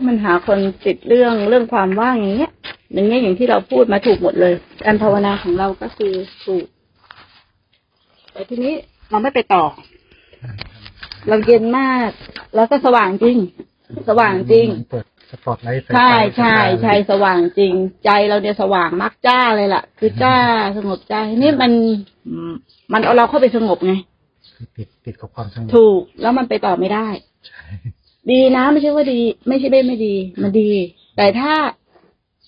ราะมันหาคนติดเรื่องเรื่องความว่างอย่างเงี้ยอย่างเงี้ยอย่างที่เราพูดมาถูกหมดเลย การภาวนาของเราก็คือถูก แต่ทีนี้เราไม่ไปต่อ เราเย็นมาก แล้วก็สว่างจริง สว่างจริงเหมือนเปิดสปอตไลท์ไฟใช่ฟ้าใช่ใช่สว่างจริง ใจเราเนี่ยสว่างมากจ้าเลยล่ะ คือจ้าสงบใจนี่มันอืมมันเอาเราเข้าไปสงบไงคือติดติดกับความสงบถูก แล้วมันไปต่อไม่ได้ใช่ ดีนะ ไม่ใช่ว่าดี ไม่ใช่ไม่ไม่ดี มันดี แต่ถ้า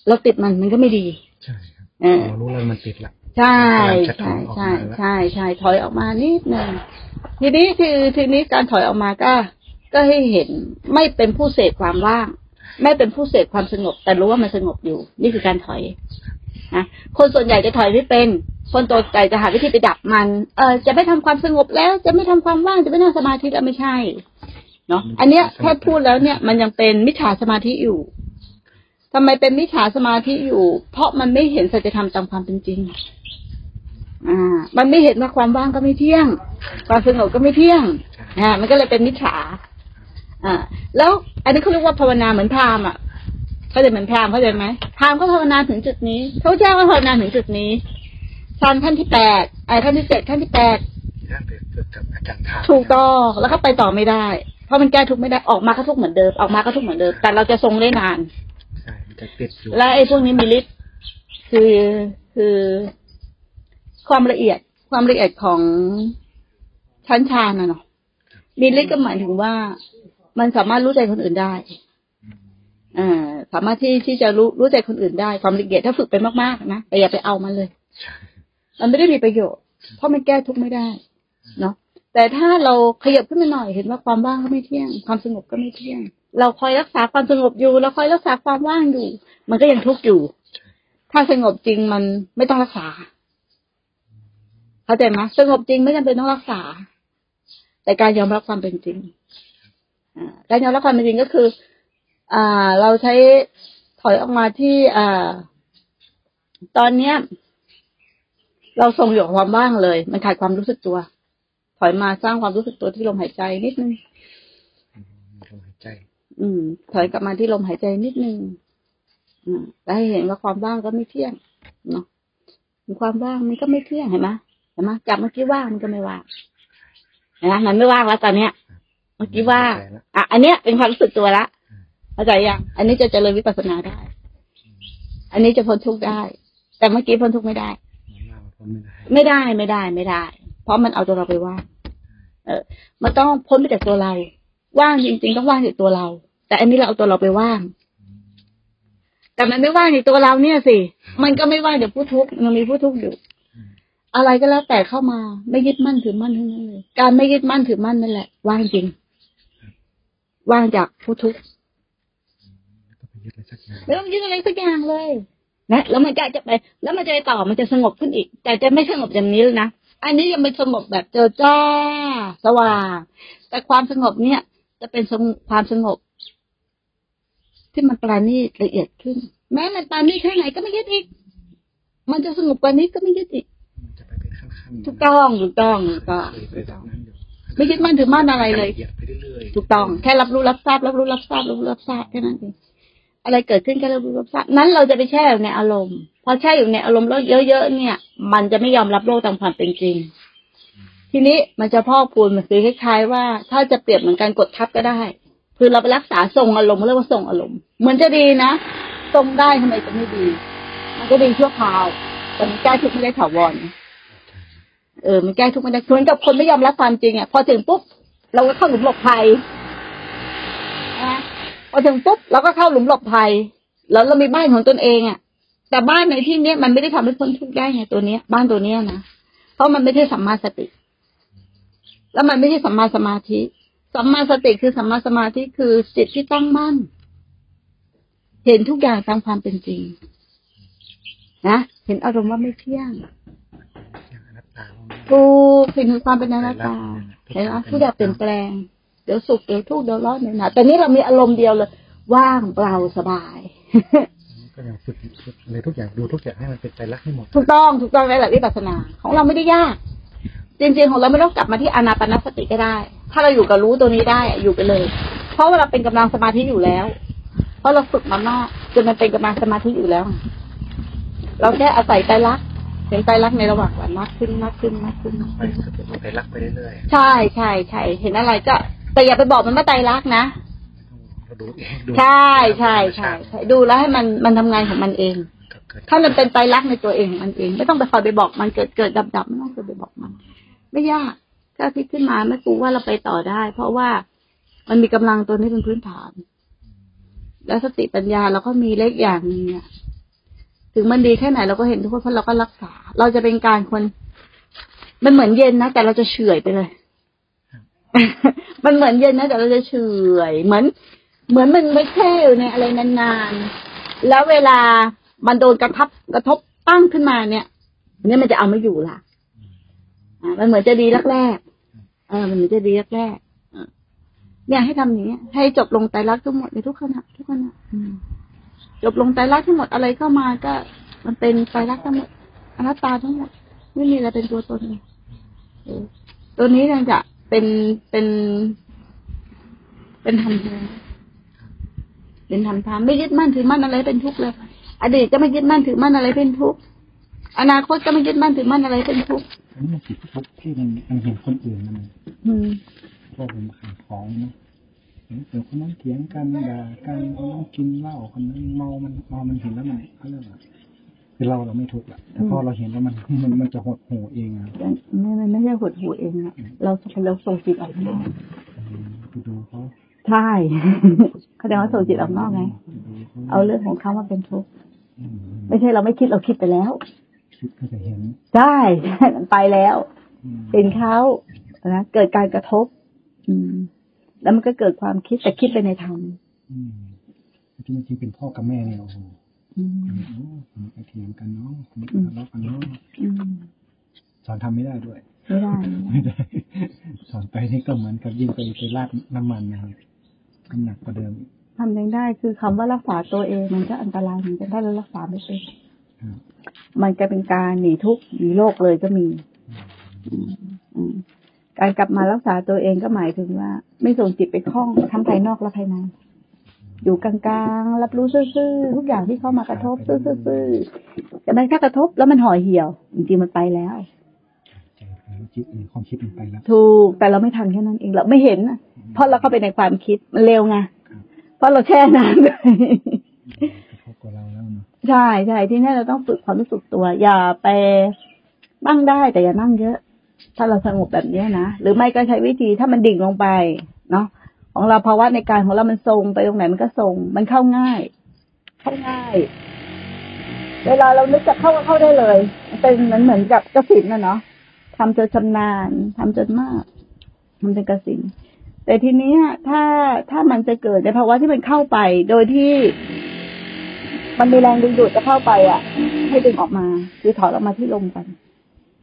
เราติดมันมันก็ไม่ดีใช่ครับเออเรารู้แล้วมันติดละใช่กำลังจะถใช่อยออกมาใช่แล้วใช่ใช่ถอยออกมานิดนึงทีนี้คือทีนี้การถอยออกมาก็ ก็ให้เห็นไม่เป็นผู้เสพความว่าง ไม่เป็นผู้เสพความสงบ แต่รู้ว่ามันสงบอยู่ นี่คือการถอยนะคนส่วนใหญ่จะถอยไม่เป็น คนตัวใหญ่จะหาวิธีไปดับมัน เออจะไม่ทำความสงบแล้ว จะไม่ทำความว่างจะไม่นั่งสมาธิแล้วไม่ใช่ เนาะอันเนี้ยแค่พูดแล้วเนี่ยมันยังเป็นมิจฉาสมาธิอยู่ทำไมเป็นมิจฉาสมาธิอยู่ เพราะมันไม่เห็นสัจธรรมตามความเป็นจริง อ่า มันไม่เห็นว่าความว่างก็ไม่เที่ยง ความสงบก็ไม่เที่ยงอ่ามันก็เลยเป็นมิจฉา อ่า แล้ว อันนี้เขาเรียกว่าภาวนาเหมือนพราหมณ์อะเขาใจเหมือนพราหมณ์เข้าใจไหมพราหมณ์ก็ภาวนาถึงจุดนี้พระเจ้าก็ภาวนาถึงจุดนี้ชั้นขั้นที่แปดไอ้ขั้นที่เจ็ดขั้นที่แปดท่านไปฝึกกับอาจารย์ทาถูกต้องแล้วก็ไปต่อไม่ได้เพ ราะมันแก้ทุกข์ไม่ได้ออกมาก็ทุกข์เหมือนเดิมออกมาก็ทุกข์เหมือนเดิมแต่เราจะทรงได้นานใช่มันจะติดอยู่และไอ้พวกนี้มีฤทธิ์คือคือความละเอียดความละเอียดของชั้นฌานนะเนาะมีฤทธิ์ก็หมายถึงว่ามันสามารถรู้ใจคนอื่นได้อ่าสามารถที่ที่จะรู้รู้ใจคนอื่นได้ ความละเอียดถ้าฝึกไปมากๆนะแต่อย่าไปเอามันเลยใช่มันไม่ได้มีประโยชน์ เพราะมันแก้ทุกข์ไม่ได้ เนาะ แต่ถ้าเราขยับขึ้นมาหน่อยเห็นว่าความว่างก็ไม่เที่ยง ความสงบก็ไม่เที่ยง เราคอยรักษาความสงบอยู่ เราคอยรักษาความว่างอยู่ มันก็ยังทุกข์อยู่ ถ้าสงบจริงมันไม่ต้องรักษา เข้าใจไหมสงบจริงไม่จำเป็นต้องรักษา แต่การยอมรับความเป็นจริงอการยอมรับความเป็นจริงก็คือ อ่า เราใช้ถอยออกมาที่อ่า ตอนเนี้ย เราทรงอยู่กับความว่างเลย มันขาดความรู้สึกตัว อยมาสร้างความรู้สึกตัวที่ลมหายใจนิดนึงอืมลมหายใจ อืม ถอยกลับมาที่ลมหายใจนิดนึงอืมแล้วให้เห็นว่าความว่างก็ไม่เที่ยงเนาะความว่างมันก็ไม่เที่ยงเห็นไหมเห็นไหมจากเมื่อกี้ว่างมันก็ไม่ว่างเห็นไหมมันไม่ว่างแล้วตอนเนี้ย เมื่อกี้ว่างใจละอะอันเนี้ยเป็นความรู้สึกตัวละเข้าใจยังอันนี้จะเจริญวิปัสสนาได้ อันนี้จะพ้นทุกข์ได้ แต่เมื่อกี้พ้นทุกข์ไม่ได้มันว่ามันพ้นไม่ได้ไม่ได้ไม่ได้ไม่ได้ เพราะมันเอาตัวเราไปว่าง เออ มันต้องพ้นไปจากตัวเรา ว่างจริงๆต้องว่างจากตัวเรา แต่อันนี้เราเอาตัวเราไปว่าง แต่มันไม่ว่างจากตัวเราเนี่ยสิ มันก็ไม่ว่างจากผู้ทุกข์มันมีผู้ทุกข์อยู่ อะไรก็แล้วแต่เข้ามา ไม่ยึดมั่นถือมั่นทั้งนั้นเลย การไม่ยึดมั่นถือมั่นนั่นแหละ ว่างจริง ว่างจากผู้ทุกข์ไม่ต้องไปยึดอะไรสักอย่างไม่ต้องยึดอะไรสักอย่างเลยนะแล้วมันก็จะไป แล้วมันจะไปต่อมันจะสงบขึ้นอีก แต่จะไม่สงบอย่างนี้เลยนะ อันนี้ยังไม่สงบแบบเจอจ้า สว่าง แต่ความสงบเนี่ย จะเป็นสงบความสงบ ที่มันปราณีตละเอียดขึ้น แม้มันปราณีตแค่ไหนก็ไม่ยึดอีก มันจะสงบกว่านี้ก็ไม่ยึดอีกมันจะไปเป็นขั้นๆถูกต้องถูกต้องถูกต้องเคยไปแบบนั้นอยู่ไม่ยึดมั่นถือมั่นอะไรเลยละเอียดไปเรื่อยๆถูกต้อง แค่รับรู้รับทราบ รับรู้รับทราบรับรู้รับทราบแค่นั้นเอง อะไรเกิดขึ้นก็รับรู้รับทราบนั้นเราจะไปแช่อยู่ในอารมณ์ พอแช่อยู่ในอารมณ์แล้วเยอะๆเนี่ย มันจะไม่ยอมรับโลกตามความเป็นจริง ทีนี้มันจะพอกพูนมันคือคล้ายๆว่า ถ้าจะเปรียบเหมือนการกดทับก็ได้ คือเราไปรักษาทรงอารมณ์เรียกว่าทรงอารมณ์เหมือนจะดีนะทรงได้ทำไมจะไม่ดี มันก็ดีชั่วคราวแต่มันแก้ทุกข์ไม่ได้ถาวรเออมันแก้ทุกข์ไม่ได้เหมือนกับคนไม่ยอมรับความจริงอะพอถึงปุ๊บเราก็เข้าหลุมหลบภัย พอถึงปุ๊บเราก็เข้าหลุมหลบภัย แล้วเรามีบ้านของตนเองอะ่ะ แต่บ้านในที่เนี้ยมันไม่ได้ทำให้พ้นทุกข์ได้ไงตัวเนี้ย บ้านตัวเนี้ยนะเพราะมันไม่ใช่สัมมาสติ แล้วมันไม่ใช่สัมมาสมาธิสัมมาสติคือสัมมาสมาธิคือจิตที่ตั้งมั่น เห็นทุกอย่างตามความเป็นจริงนะเห็นอารมณ์ว่าไม่เที่ยงอย่างอนัตตาว่ามันถูกเห็นถึงความเป็นอนัตตาเห็นไหมทุกอย่างเปลี่ยนแปลง เดี๋ยวสุขเดี๋ยวทุกข์เดี๋ยวร้อนเดี๋ยวหนาวแต่นี้เรามีอารมณ์เดียวเลย ว่างเปล่าสบายก็ยังฝึกฝึกอะไรทุกอย่างดูทุกอย่างให้มันเป็นใจรักให้หมด ถูกต้องถูกต้องในหลักวิปัสสนาของเราไม่ได้ยาก จริง ๆ ของเราไม่ต้องกลับมาที่อานาปานสติก็ได้ ถ้าเราอยู่กับรู้ตัวนี้ได้อะอยู่ไปเลย เพราะว่าเราเป็นกำลังสมาธิอยู่แล้ว เพราะเราฝึกมามากจนมันเป็นกำลังสมาธิอยู่แล้ว เราแค่อาศัยใจรักเห็นใจรักในระหว่างวันมากขึ้นมากขึ้นมากขึ้นมากไปขึ้นสติไปรักไปเรื่อยใช่ใช่ใช่เห็นอะไรก็ แต่อย่าไปบอกมันว่าใจรักนะๆเราดูเองดูใช่ใช่ใช่ใช่ดูแล้วให้มันมันทำงานของมันเองก็เกิดถ้ามันเป็นใจรักในตัวเองของมันเอง ไม่ต้องไปคอยไปบอกมันเกิดเกิดดับดับไม่ต้องไปบอกมัน ไม่ยากถ้าคิดขึ้นมาไม่กลัวว่าเราไปต่อได้ เพราะว่ามันมีกำลังตัวนี้เป็นพื้นฐาน แล้วสติปัญญาเราก็มีเล็กอย่างหนึงเนี่ยถึงมันดีแค่ไหนเราก็เห็นทุกคนเพราะเราก็รักษา เราจะเป็นการคน มันเหมือนเย็นนะแต่เราจะเฉื่อยไปเลย มันเหมือนเย็นนะแต่เราจะเฉื่อยเหมือน เหมือนมันไม่แช่อยู่ในอะไรนานๆ แล้วเวลามันโดนกระทบกระทบตั้งขึ้นมาเนี่ยเนี่ยมันจะเอาไม่อยู่ละอ่ามันเหมือนจะดีแรกๆเออมันเหมือนจะดีแรกๆเออเนี่ยให้ทำอย่างนี้ให้จบลงไตรลักษณ์ทั้งหมดในทุกขณะทุกขณะจบลงไตรลักษณ์ทั้งหมดอะไรเข้ามาก็ มันเป็นไตรลักษณ์ทั้งหมดอนัตตาทั้งหมดไม่มีอะไรเป็นตัวตนเลยตัวนี้เนี่ยจะ เป็นเป็น เป็นธรรมแท้เป็นธรรมธรรมไม่ยึดมั่นถือมั่นอะไรเป็นทุกข์เลยอดีตก็ไม่ยึดมั่นถือมั่นอะไรเป็นทุกข์อนาคตก็ไม่ยึดมั่นถือมั่นอะไรเป็นทุกข์อันนี้มันผิดทุกที่มันมันเห็นคนอื่นมันอืมพวกผมขายของนะเห็นเดี๋ยวคนนั้นเถียงกันด่ากันคนนั้นกินเหล้าคนนั้นเมามันเมามันเห็นแล้วมันเขาเรียกว่า คือเราเราไม่ทุกข์ละแต่พอเราเห็นแล้วมันมันมันจะหดหูเองอะไม่ไม่ไม่ใช่หดหูเองอะเราเราส่งจิตออกนอกอืมไปดูเขาใช่เขาเรียกว่าส่งจิตออกนอกไงไปดูเขาเอาเรื่องของเขามาเป็นทุกข์อืมไม่ใช่เราไม่คิดเราคิดไปแล้วคิดก็จะเห็นใช่มันไปแล้วอืมเป็นเขานะเกิดการกระทบ อืม แล้วมันก็เกิดความคิดแต่คิดไปในธรรมอืมที่เมื่อกี้เป็นพ่อกับแม่เนี่ยโอ้ โหอืมโอ้คนนี้ก็เถียงกันเนาะคนนี้อืก็มทะเลาะกันเนาะสอนทำไม่ได้ด้วย ไม่ได้ไม่ได้ สอนไปนี่ก็เหมือนกับยิ่งไปไปราดน้ำมันนะครับน้ำหนักกว่าเดิมทำยังได้คือคำว่ารักษาตัวเองมันก็อันตรายเหมือนกันถ้าเรารักษาไม่เป็นมันจะเป็นการหนีทุกข์หนีโรคเลยก็มีการกลับมารักษาตัวเองก็หมายถึงว่า ไม่ส่งจิตไปคล้องทั้งภายนอกและภายใน อยู่กลางๆ รับรู้ซื่อๆ ทุกอย่างที่เข้ามากระทบซื่อๆแต่ไม่ถ้ากระทบแล้วมันห่อเหี่ยว จริงๆ มันไปแล้วใจเผลอจิตเออความคิดมันไปแล้ว ถูก แต่เราไม่ทันแค่นั้นเอง เราไม่เห็นน่ะเพราะเราเข้าไปในความคิด มันเร็วไง เพราะเราแช่นานเลยกระทบกับเราแล้วเนาะใช่ใช่ที่นี่เราต้องฝึกความรู้สึกตัว อย่าไปนั่งได้แต่อย่านั่งเยอะ ถ้าเราสงบแบบเนี้ยนะ หรือไม่ก็ใช้วิธีถ้ามันดิ่งลงไป เนาะ ของเราภาวะในการของเรามันทรงไปตรงไหนมันก็ทรง มันเข้าง่าย เข้าง่าย เวลาเรานึกจะเข้าก็เข้าได้เลยเป็นเหมือนเหมือนกับกสินนะเนาะทำจนชำนาญทำจนมากทำจนกสินแต่ทีนี้ถ้าถ้ามันจะเกิดในภาวะที่มันเข้าไป โดยที่ มันมีแรงดึงดูดจะเข้าไป อะ ให้ดึงออกมา คือถอนออกมาที่ลมกัน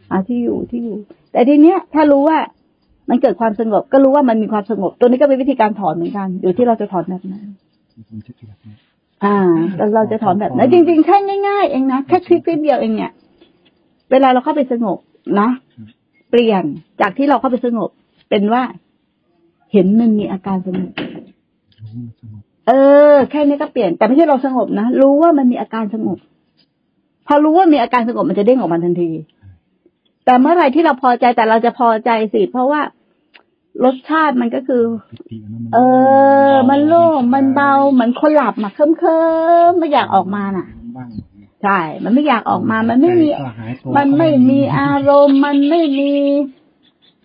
หาที่อยู่ที่อยู่ แต่ทีเนี้ย ถ้ารู้ว่า มันเกิดความสงบ ก็รู้ว่ามันมีความสงบ ตัวนี้ก็เป็นวิธีการถอนเหมือนกัน อยู่ที่เราจะถอนแบบไหนมีความคิดแบบนี้อ่าแต่เราจะถอนแบบไหนจริงๆแค่ง่ายๆเองนะแค่คลิปคลิปเดียวเองเนี่ย เวลาเราเข้าไปสงบนะเปลี่ยนจากที่เราเข้าไปสงบ เป็นว่า เห็นมันมีอาการสงบรู้มันสงบเออ แค่นี้ก็เปลี่ยน แต่ไม่ใช่เราสงบนะ รู้ว่ามันมีอาการสงบ พอรู้ว่ามีอาการสงบมันจะเด้งออกมาทันที แต่เมื่อไหร่ที่เราพอใจแต่เราจะพอใจสิ เพราะว่ารสชาติมันก็คือปิตินะมันเออ มันโล่งมันเบาเหมือนคนหลับมาเคิมเคิมๆไม่อยากออกมาน่ะมันบ้างใช่ มันไม่อยากออกมา มันไม่มีก็หายตัวมันไม่มีอารมณ์ มันไม่มี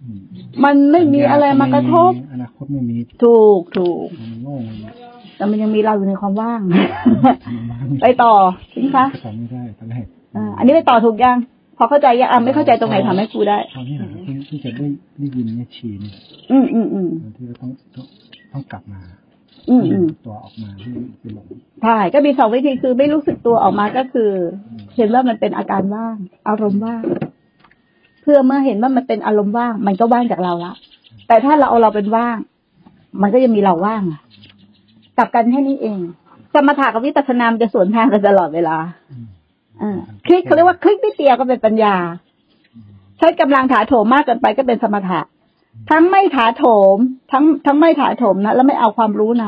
อืมมันไม่มีอะไรมากระทบอนาคตไม่มี ถูกถูกมันโง่เลยแต่มันยังมีเราอยู่ในความว่างมันบ้างไปต่อจริงคะก็ทำไม่ได้ตอนแรกอ่าอันนี้ไปต่อถูกยัง พอเข้าใจยังอะไม่เข้าใจตรงไหนทำให้ครูได้ตอนนี้นะครับที่ที่จะได้ได้ยินเนี่ยชีเนี่ยอืมอืมอืมที่เราต้องต้องต้องกลับมา อืมอืมตัวออกมาที่เป็นหลงใช่ก็มีสองวิธีคือไม่รู้สึกตัวออกมาก็คือ เห็นว่ามันเป็นอาการว่าง อารมณ์ว่างเพื่อเมื่อเห็นว่ามันเป็นอารมณ์ว่าง มันก็ว่างจากเราละแต่ถ้าเราเอาเราเป็นว่าง มันก็ยังมีเราว่างอะกลับกันแค่นี้เองสมถะกับวิปัสสนามนจะสวนทางกันตลอดเวลาอืมอ่า คลิกเขาเรียกว่าคลิกนิดเดียวก็เป็นปัญญา ใช้กำลังถาโถมมากเกินไปก็เป็นสมถะ ทั้งไม่ถาโถม ทั้งทั้งไม่ถาโถมนะแล้วไม่เอาความรู้น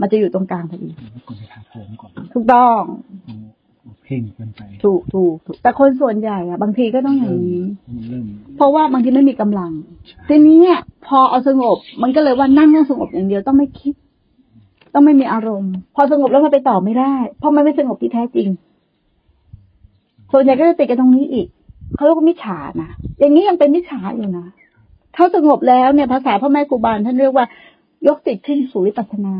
มันจะอยู่ตรงกลางพอดีแล้วกดไปถาโถมก่อนถูกต้องเอาเอาเพ่งเกินไปถูกถูกถูกแต่คนส่วนใหญ่อะบางทีก็ต้องอย่างนี้มันเริ่มเพราะว่าบางทีไม่มีกำลังทีนี้เนี่ยพอเอาสงบ มันก็เลยว่านั่งต้องสงบอย่างเดียวต้องไม่คิด ต้องไม่มีอารมณ์ พอสงบแล้วมันไปต่อไม่ได้ เพราะมันไม่สงบที่แท้จริง ส่วนใหญ่ก็จะติดกันตรงนี้อีกเขาเรียกว่ามิจฉานะอย่างนี้ยังเป็นมิจฉาอยู่นะถ้าสงบแล้วเนี่ยภาษาพ่อแม่ครูบาลท่านเรียกว่ายกจิตขึ้นสู่วิปัสสนา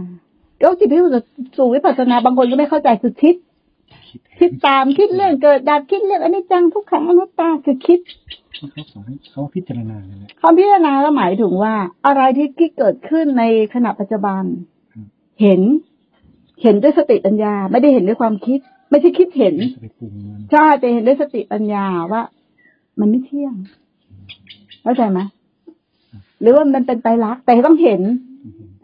ยกจิตขึ้นสู่วิปัสสนาบางคนก็ไม่เข้าใจคือคิด คิดคิดตามคิดเรื่องเกิดดับคิดเรื่องอนิจจังทุกขังอนัตตาคือคิดเขาสอนให้เขาพิจารณาเลยแหละคำพิจารณาก็หมายถึงว่า อะไรที่ที่เกิดขึ้นในขณะปัจจุบันอืมเห็น เห็นด้วยสติปัญญา ไม่ได้เห็นด้วยความคิด ไม่ใช่คิดเห็นจะไปปรุงมันใช่แต่เห็นด้วยสติปัญญาว่า มันไม่เที่ยงเข้าใจไหมหรือว่ามันเป็นไตรลักษณ์แต่ต้องเห็น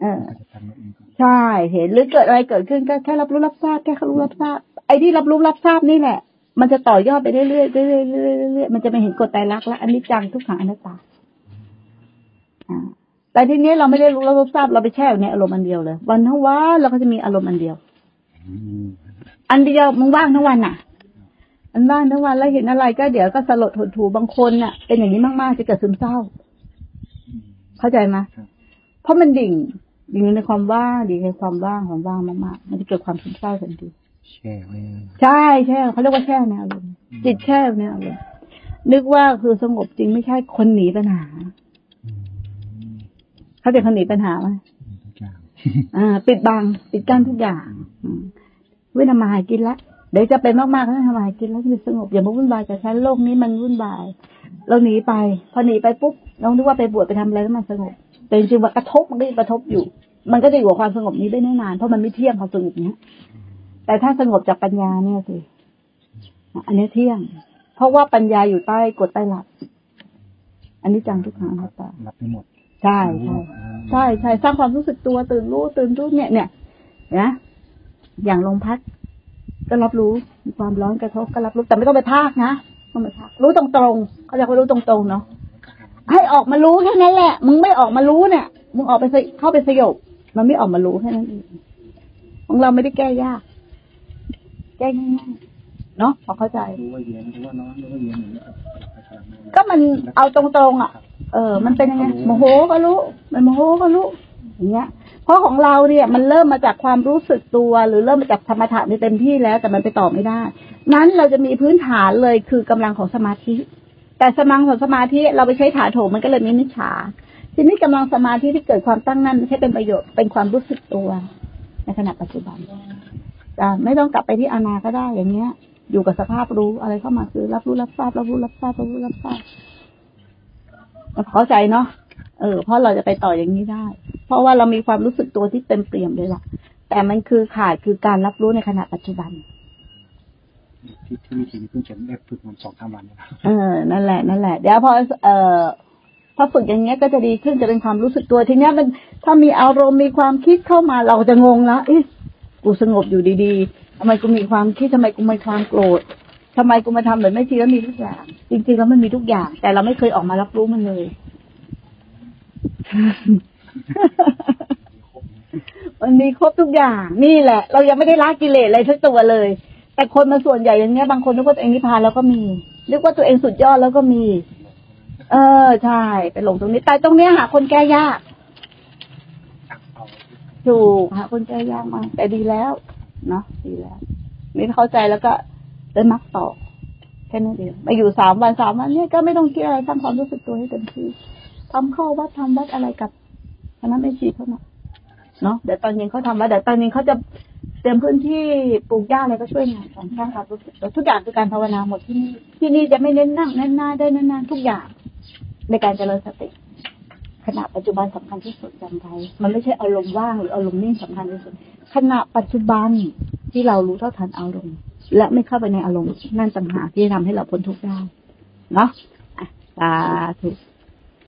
เออก็จะทำเราเองก่อนใช่เห็นหรือเกิดอะไรเกิดขึ้นก็แค่รับรู้รับทราบแค่รับรู้รับทราบไอ้ที่รับรู้รับทราบนี่แหละ มันจะต่อยอดไปเรื่อยๆเรื่อยๆเรื่อยๆเรื่อยๆมันจะไม่เห็นกฎไตรลักษณ์และอันนี้จังทุกขังอนัตตาอ่าแต่ทีนี้เราไม่ได้รู้รับรู้ทราบเราไปแช่อยู่ในอารมณ์อันเดียวเลย วันทั้งวันเราก็จะมีอารมณ์อันเดียว อืมอันเดียวมึงว่างทั้งวันน่ะ อันว่างทั้งวันแล้วเห็นอะไรก็เดี๋ยวก็สลดหดหูบางคนน่ะ เป็นอย่างนี้มากๆจะเกิดซึมเศร้าอืมเข้าใจไหมครับเพราะมันดิ่ง ดิ่งในความว่างดิ่งในความว่างของว่างมากๆมันจะเกิดความซึมเศร้าทันทีแช่ไว้ใช่แช่เขาเรียกว่าแช่ในอารมณ์จิตแช่ในอารมณ์นึกว่าคือสงบจริงไม่ใช่คนหนีปัญหาอืมเขาใจคนหนีปัญหาไหมทุกอย่างอ่า ปิดบังปิดกั้นทุกอย่างอืม เว้ยทำมาหากินละเดี๋ยวจะเป็นมากๆก็ต้องทำมาหากินแล้วจะสงบอย่ามาวุ่นวายกับฉันโลกนี้มันวุ่นวายเราหนีไป พอหนีไปปุ๊บเราคิดว่าไปบวชไปทำอะไรแล้วมันสงบแต่จริงๆว่ากระทบมันก็ยังกระทบอยู่ มันก็จะอยู่กับความสงบนี้ได้ไม่นานเพราะมันไม่เที่ยงความสงบเนี้ยแต่ถ้าสงบจากปัญญาเนี่ยสิอันนี้เที่ยง เพราะว่าปัญญาอยู่ใต้กฎใต้หลักอันนี้จังทุกขังอนัตตารับไปหมดใช่ใช่ใช่ใช่สร้างความรู้สึกตัวตื่นรู้ตื่นรู้เนี่ยเนี่ยนะ อย่างลมพัด ก็รับรู้มีความร้อนกระทบก็รับรู้แต่ไม่ต้องไปพากนะไม่ต้องไปพากรู้ตรงๆเขาเรียกว่ารู้ตรงๆเนาะให้ออกมารู้แค่นั้นแหละ มึงไม่ออกมารู้เนี่ยมึงออกไปสยเข้าไปสยบมันไม่ออกมารู้แค่นั้นเองของเราไม่ได้แก้ยาก แก้ง่ายๆเนาะพอเข้าใจรู้ว่าเย็นรู้ว่าร้อนรู้ว่าเย็นอย่างเงี้ยครับก็มันเอาตรงๆอะ เออ มันเป็นยังไงโมโหก็รู้ไม่โมโหก็รู้อย่างเงี้ย เพราะของเราเนี่ยมันเริ่มมาจากความรู้สึกตัว หรือเริ่มมาจากธรรมะในเต็มที่แล้ว แต่มันไปต่อไม่ได้ นั้นเราจะมีพื้นฐานเลยคือกำลังของสมาธิ แต่สมังของสมาธิเราไปใช้ถาโถมันก็เลยมีนิจฉาทีนี้กำลังสมาธิที่เกิดความตั้งมั่นใช้เป็นประโยชน์เป็นความรู้สึกตัว ในขณะปัจจุบันจะไม่ต้องกลับไปที่อานาก็ได้อย่างเงี้ย อยู่กับสภาพรู้อะไรเข้ามาคือ รับรู้รับทราบรับรู้รับทราบรับรู้รับทราบเข้าใจเนาะเออเพราะเราจะไปต่ออย่างนี้ได้ ราะว่าเรามีความรู้สึกตัวที่เต็มเปี่ยมเลยล่ะ แต่มันคือขาดคือการรับรู้ในขณะปัจจุบันที่ที่วิธีนี้เพิ่งจะได้ฝึกมันสองสามวันนะครับเออนั่นแหละนั่นแหละเดี๋ยวพอเอ่อพอฝึกอย่างเงี้ยก็จะดีขึ้นจะเป็นความรู้สึกตัวทีเนี้ยมันถ้ามีอารมณ์มีความคิดเข้ามาเราจะงงแล้วเอ๊ะกูสงบอยู่ดีๆทำไมกูมีความคิดทำไมกูมีความโกรธทำไมกูมาทำแบบไม่จริงแล้วมีทุกอย่าง จริงๆแล้วมันมีทุกอย่าง แต่เราไม่เคยออกมารับรู้มันเลย มันมีครบทุกอย่าง นี่แหละ เรายังไม่ได้ละกิเลสอะไรทั้งตัวเลย แต่คนมาส่วนใหญ่อย่างเงี้ยบางคนนึกว่าตัวเองนิพพานแล้วก็มีนึกว่าตัวเองสุดยอดแล้วก็มี เออใช่ไปหลงตรงนี้แต่ตรงเนี้ยหาคนแก้ยากถูกหาคนแก้ยากมากแต่ดีแล้วเนาะดีแล้วนี่เข้าใจแล้วก็ได้มักต่อแค่นั้นเองมาอยู่สามวันสามวันเนี่ยก็ไม่ต้องคิดอะไรทำความรู้สึกตัวให้เต็มที่ทำเข้าวัดทำวัดอะไรกับ คณะไม่ชีเท่านั้นเนาะเดี๋ยวตอนเย็นเขาทำวัดเดี๋ยวตอนเย็นเขาจะเตรียมพื้นที่ปลูกหญ้าอะไรก็ช่วยงานกันสร้างความรู้สึกตัวทุกอย่างคือการภาวนาหมดที่นี่ที่นี่จะไม่เน้นนั่งเน้นหน้าได้เน้นนานทุกอย่าง ในการเจริญสติขณะปัจจุบันสำคัญที่สุดจำไว้มันไม่ใช่อารมณ์ว่างหรืออารมณ์นิ่งสำคัญที่สุดขณะปัจจุบันที่เรารู้เท่าทันอารมณ์ และไม่เข้าไปในอารมณ์นั่นต่างหากที่จะทำให้เราพ้นทุกข์ได้เนาะอะสาธุ